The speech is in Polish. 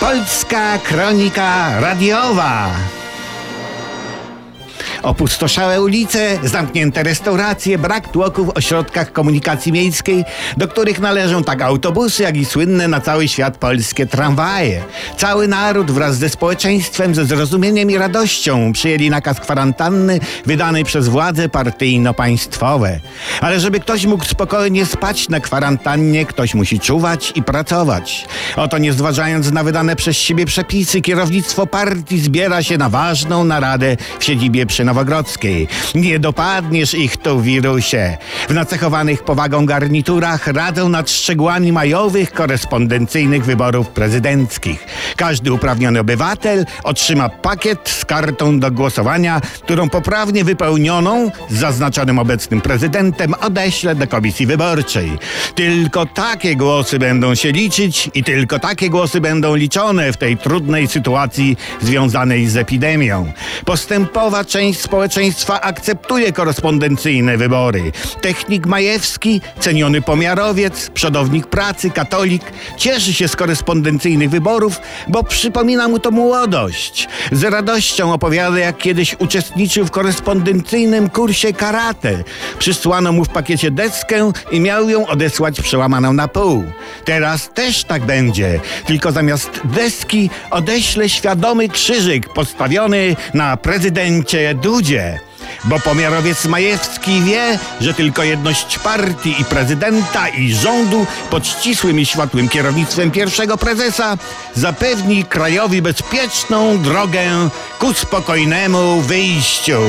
Polska Kronika Radiowa. Opustoszałe ulice, zamknięte restauracje, brak tłoku w ośrodkach komunikacji miejskiej, do których należą tak autobusy, jak i słynne na cały świat polskie tramwaje. Cały naród wraz ze społeczeństwem, ze zrozumieniem i radością przyjęli nakaz kwarantanny wydany przez władze partyjno-państwowe. Ale żeby ktoś mógł spokojnie spać na kwarantannie, ktoś musi czuwać i pracować. Oto nie zważając na wydane przez siebie przepisy, kierownictwo partii zbiera się na ważną naradę w siedzibie przy Nowogrodzkiej. Nie dopadniesz ich tu, wirusie. W nacechowanych powagą garniturach radzą nad szczegółami majowych korespondencyjnych wyborów prezydenckich. Każdy uprawniony obywatel otrzyma pakiet z kartą do głosowania, którą poprawnie wypełnioną z zaznaczonym obecnym prezydentem odeśle do komisji wyborczej. Tylko takie głosy będą się liczyć i tylko takie głosy będą liczone w tej trudnej sytuacji związanej z epidemią. Postępowa część społeczeństwa akceptuje korespondencyjne wybory. Technik Majewski, ceniony pomiarowiec, przodownik pracy, katolik, cieszy się z korespondencyjnych wyborów, bo przypomina mu to młodość. Z radością opowiada, jak kiedyś uczestniczył w korespondencyjnym kursie karate. Przysłano mu w pakiecie deskę i miał ją odesłać przełamaną na pół. Teraz też tak będzie, tylko zamiast deski odeślę świadomy krzyżyk postawiony na prezydencie Dudzie. Bo pomiarowiec Majewski wie, że tylko jedność partii i prezydenta i rządu pod ścisłym i światłym kierownictwem pierwszego prezesa zapewni krajowi bezpieczną drogę ku spokojnemu wyjściu.